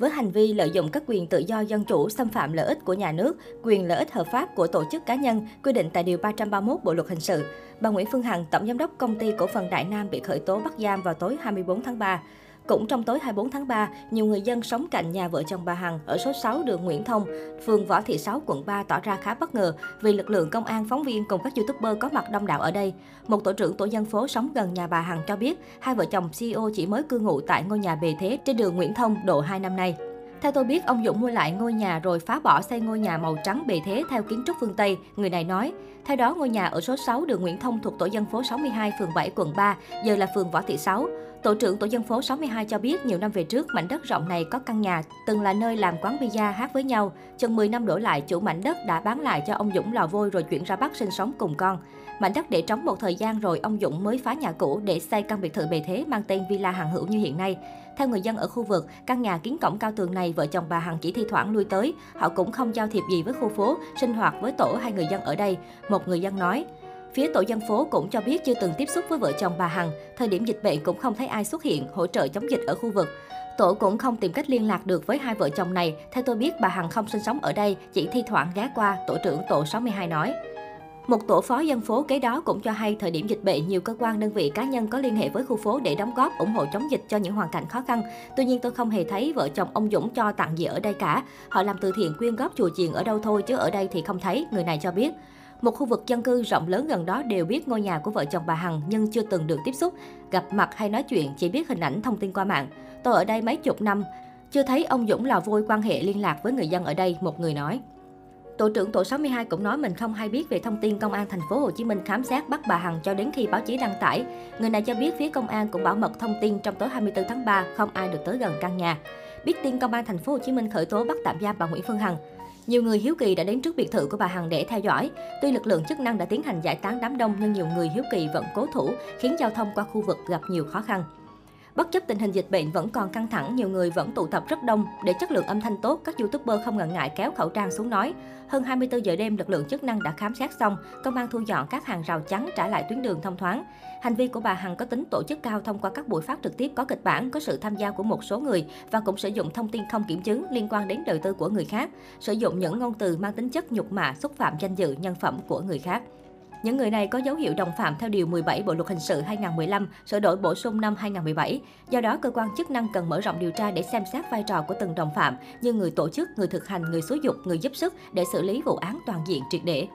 với hành vi lợi dụng các quyền tự do dân chủ, xâm phạm lợi ích của nhà nước, quyền lợi ích hợp pháp của tổ chức cá nhân, quy định tại Điều 331 Bộ Luật Hình sự. Bà Nguyễn Phương Hằng, Tổng Giám đốc Công ty Cổ phần Đại Nam bị khởi tố bắt giam vào tối 24 tháng 3. Cũng trong tối 24 tháng 3, nhiều người dân sống cạnh nhà vợ chồng bà Hằng ở số 6 đường Nguyễn Thông, phường Võ Thị Sáu, quận 3 tỏ ra khá bất ngờ vì lực lượng công an, phóng viên cùng các youtuber có mặt đông đảo ở đây. Một tổ trưởng tổ dân phố sống gần nhà bà Hằng cho biết, hai vợ chồng CEO chỉ mới cư ngụ tại ngôi nhà bề thế trên đường Nguyễn Thông độ 2 năm nay. Theo tôi biết, ông Dũng mua lại ngôi nhà rồi phá bỏ xây ngôi nhà màu trắng bề thế theo kiến trúc phương Tây, người này nói. Theo đó, ngôi nhà ở số 6 đường Nguyễn Thông thuộc tổ dân phố 62, phường 7, quận 3, giờ là phường Võ Thị Sáu. Tổ trưởng tổ dân phố 62 cho biết nhiều năm về trước, mảnh đất rộng này có căn nhà, từng là nơi làm quán pizza hát với nhau. Chừng 10 năm đổi lại, chủ mảnh đất đã bán lại cho ông Dũng lò vôi rồi chuyển ra Bắc sinh sống cùng con. Mảnh đất để trống một thời gian rồi, ông Dũng mới phá nhà cũ để xây căn biệt thự bề thế mang tên Villa Hàng Hữu như hiện nay. Theo người dân ở khu vực, căn nhà kiến cổng cao tường này vợ chồng bà Hằng chỉ thi thoảng lui tới. Họ cũng không giao thiệp gì với khu phố, sinh hoạt với tổ hay người dân ở đây. Một người dân nói, Phía tổ dân phố cũng cho biết chưa từng tiếp xúc với vợ chồng bà Hằng, thời điểm dịch bệnh cũng không thấy ai xuất hiện hỗ trợ chống dịch ở khu vực. Tổ cũng không tìm cách liên lạc được với hai vợ chồng này. Theo tôi biết, bà Hằng không sinh sống ở đây, chỉ thi thoảng ghé qua, tổ trưởng tổ 62 nói. Một tổ phó dân phố kế đó cũng cho hay thời điểm dịch bệnh, nhiều cơ quan đơn vị cá nhân có liên hệ với khu phố để đóng góp ủng hộ chống dịch cho những hoàn cảnh khó khăn. Tuy nhiên tôi không hề thấy vợ chồng ông Dũng cho tặng gì ở đây cả. Họ làm từ thiện quyên góp chùa chiền ở đâu thôi chứ ở đây thì không thấy, người này cho biết. Một khu vực dân cư rộng lớn gần đó đều biết ngôi nhà của vợ chồng bà Hằng nhưng chưa từng được tiếp xúc, gặp mặt hay nói chuyện, chỉ biết hình ảnh thông tin qua mạng. Tôi ở đây mấy chục năm, chưa thấy ông Dũng là vui quan hệ liên lạc với người dân ở đây, một người nói. Tổ trưởng tổ 62 cũng nói mình không hay biết về thông tin công an thành phố Hồ Chí Minh khám xét bắt bà Hằng cho đến khi báo chí đăng tải. Người này cho biết phía công an cũng bảo mật thông tin trong tối 24 tháng 3 không ai được tới gần căn nhà. Biết tin công an thành phố Hồ Chí Minh khởi tố bắt tạm giam bà Nguyễn Phương Hằng. Nhiều người hiếu kỳ đã đến trước biệt thự của bà Hằng để theo dõi. Tuy lực lượng chức năng đã tiến hành giải tán đám đông nhưng nhiều người hiếu kỳ vẫn cố thủ, khiến giao thông qua khu vực gặp nhiều khó khăn. Bất chấp tình hình dịch bệnh vẫn còn căng thẳng, nhiều người vẫn tụ tập rất đông. Để chất lượng âm thanh tốt, các youtuber không ngần ngại kéo khẩu trang xuống nói. Hơn 24 giờ đêm, lực lượng chức năng đã khám xét xong, công an thu dọn các hàng rào chắn trả lại tuyến đường thông thoáng. Hành vi của bà Hằng có tính tổ chức cao thông qua các buổi phát trực tiếp có kịch bản, có sự tham gia của một số người và cũng sử dụng thông tin không kiểm chứng liên quan đến đời tư của người khác, sử dụng những ngôn từ mang tính chất nhục mạ, xúc phạm danh dự, nhân phẩm của người khác. Những người này có dấu hiệu đồng phạm theo Điều 17 Bộ Luật Hình sự 2015, sửa đổi bổ sung năm 2017. Do đó, cơ quan chức năng cần mở rộng điều tra để xem xét vai trò của từng đồng phạm như người tổ chức, người thực hành, người xúi dục, người giúp sức để xử lý vụ án toàn diện triệt để.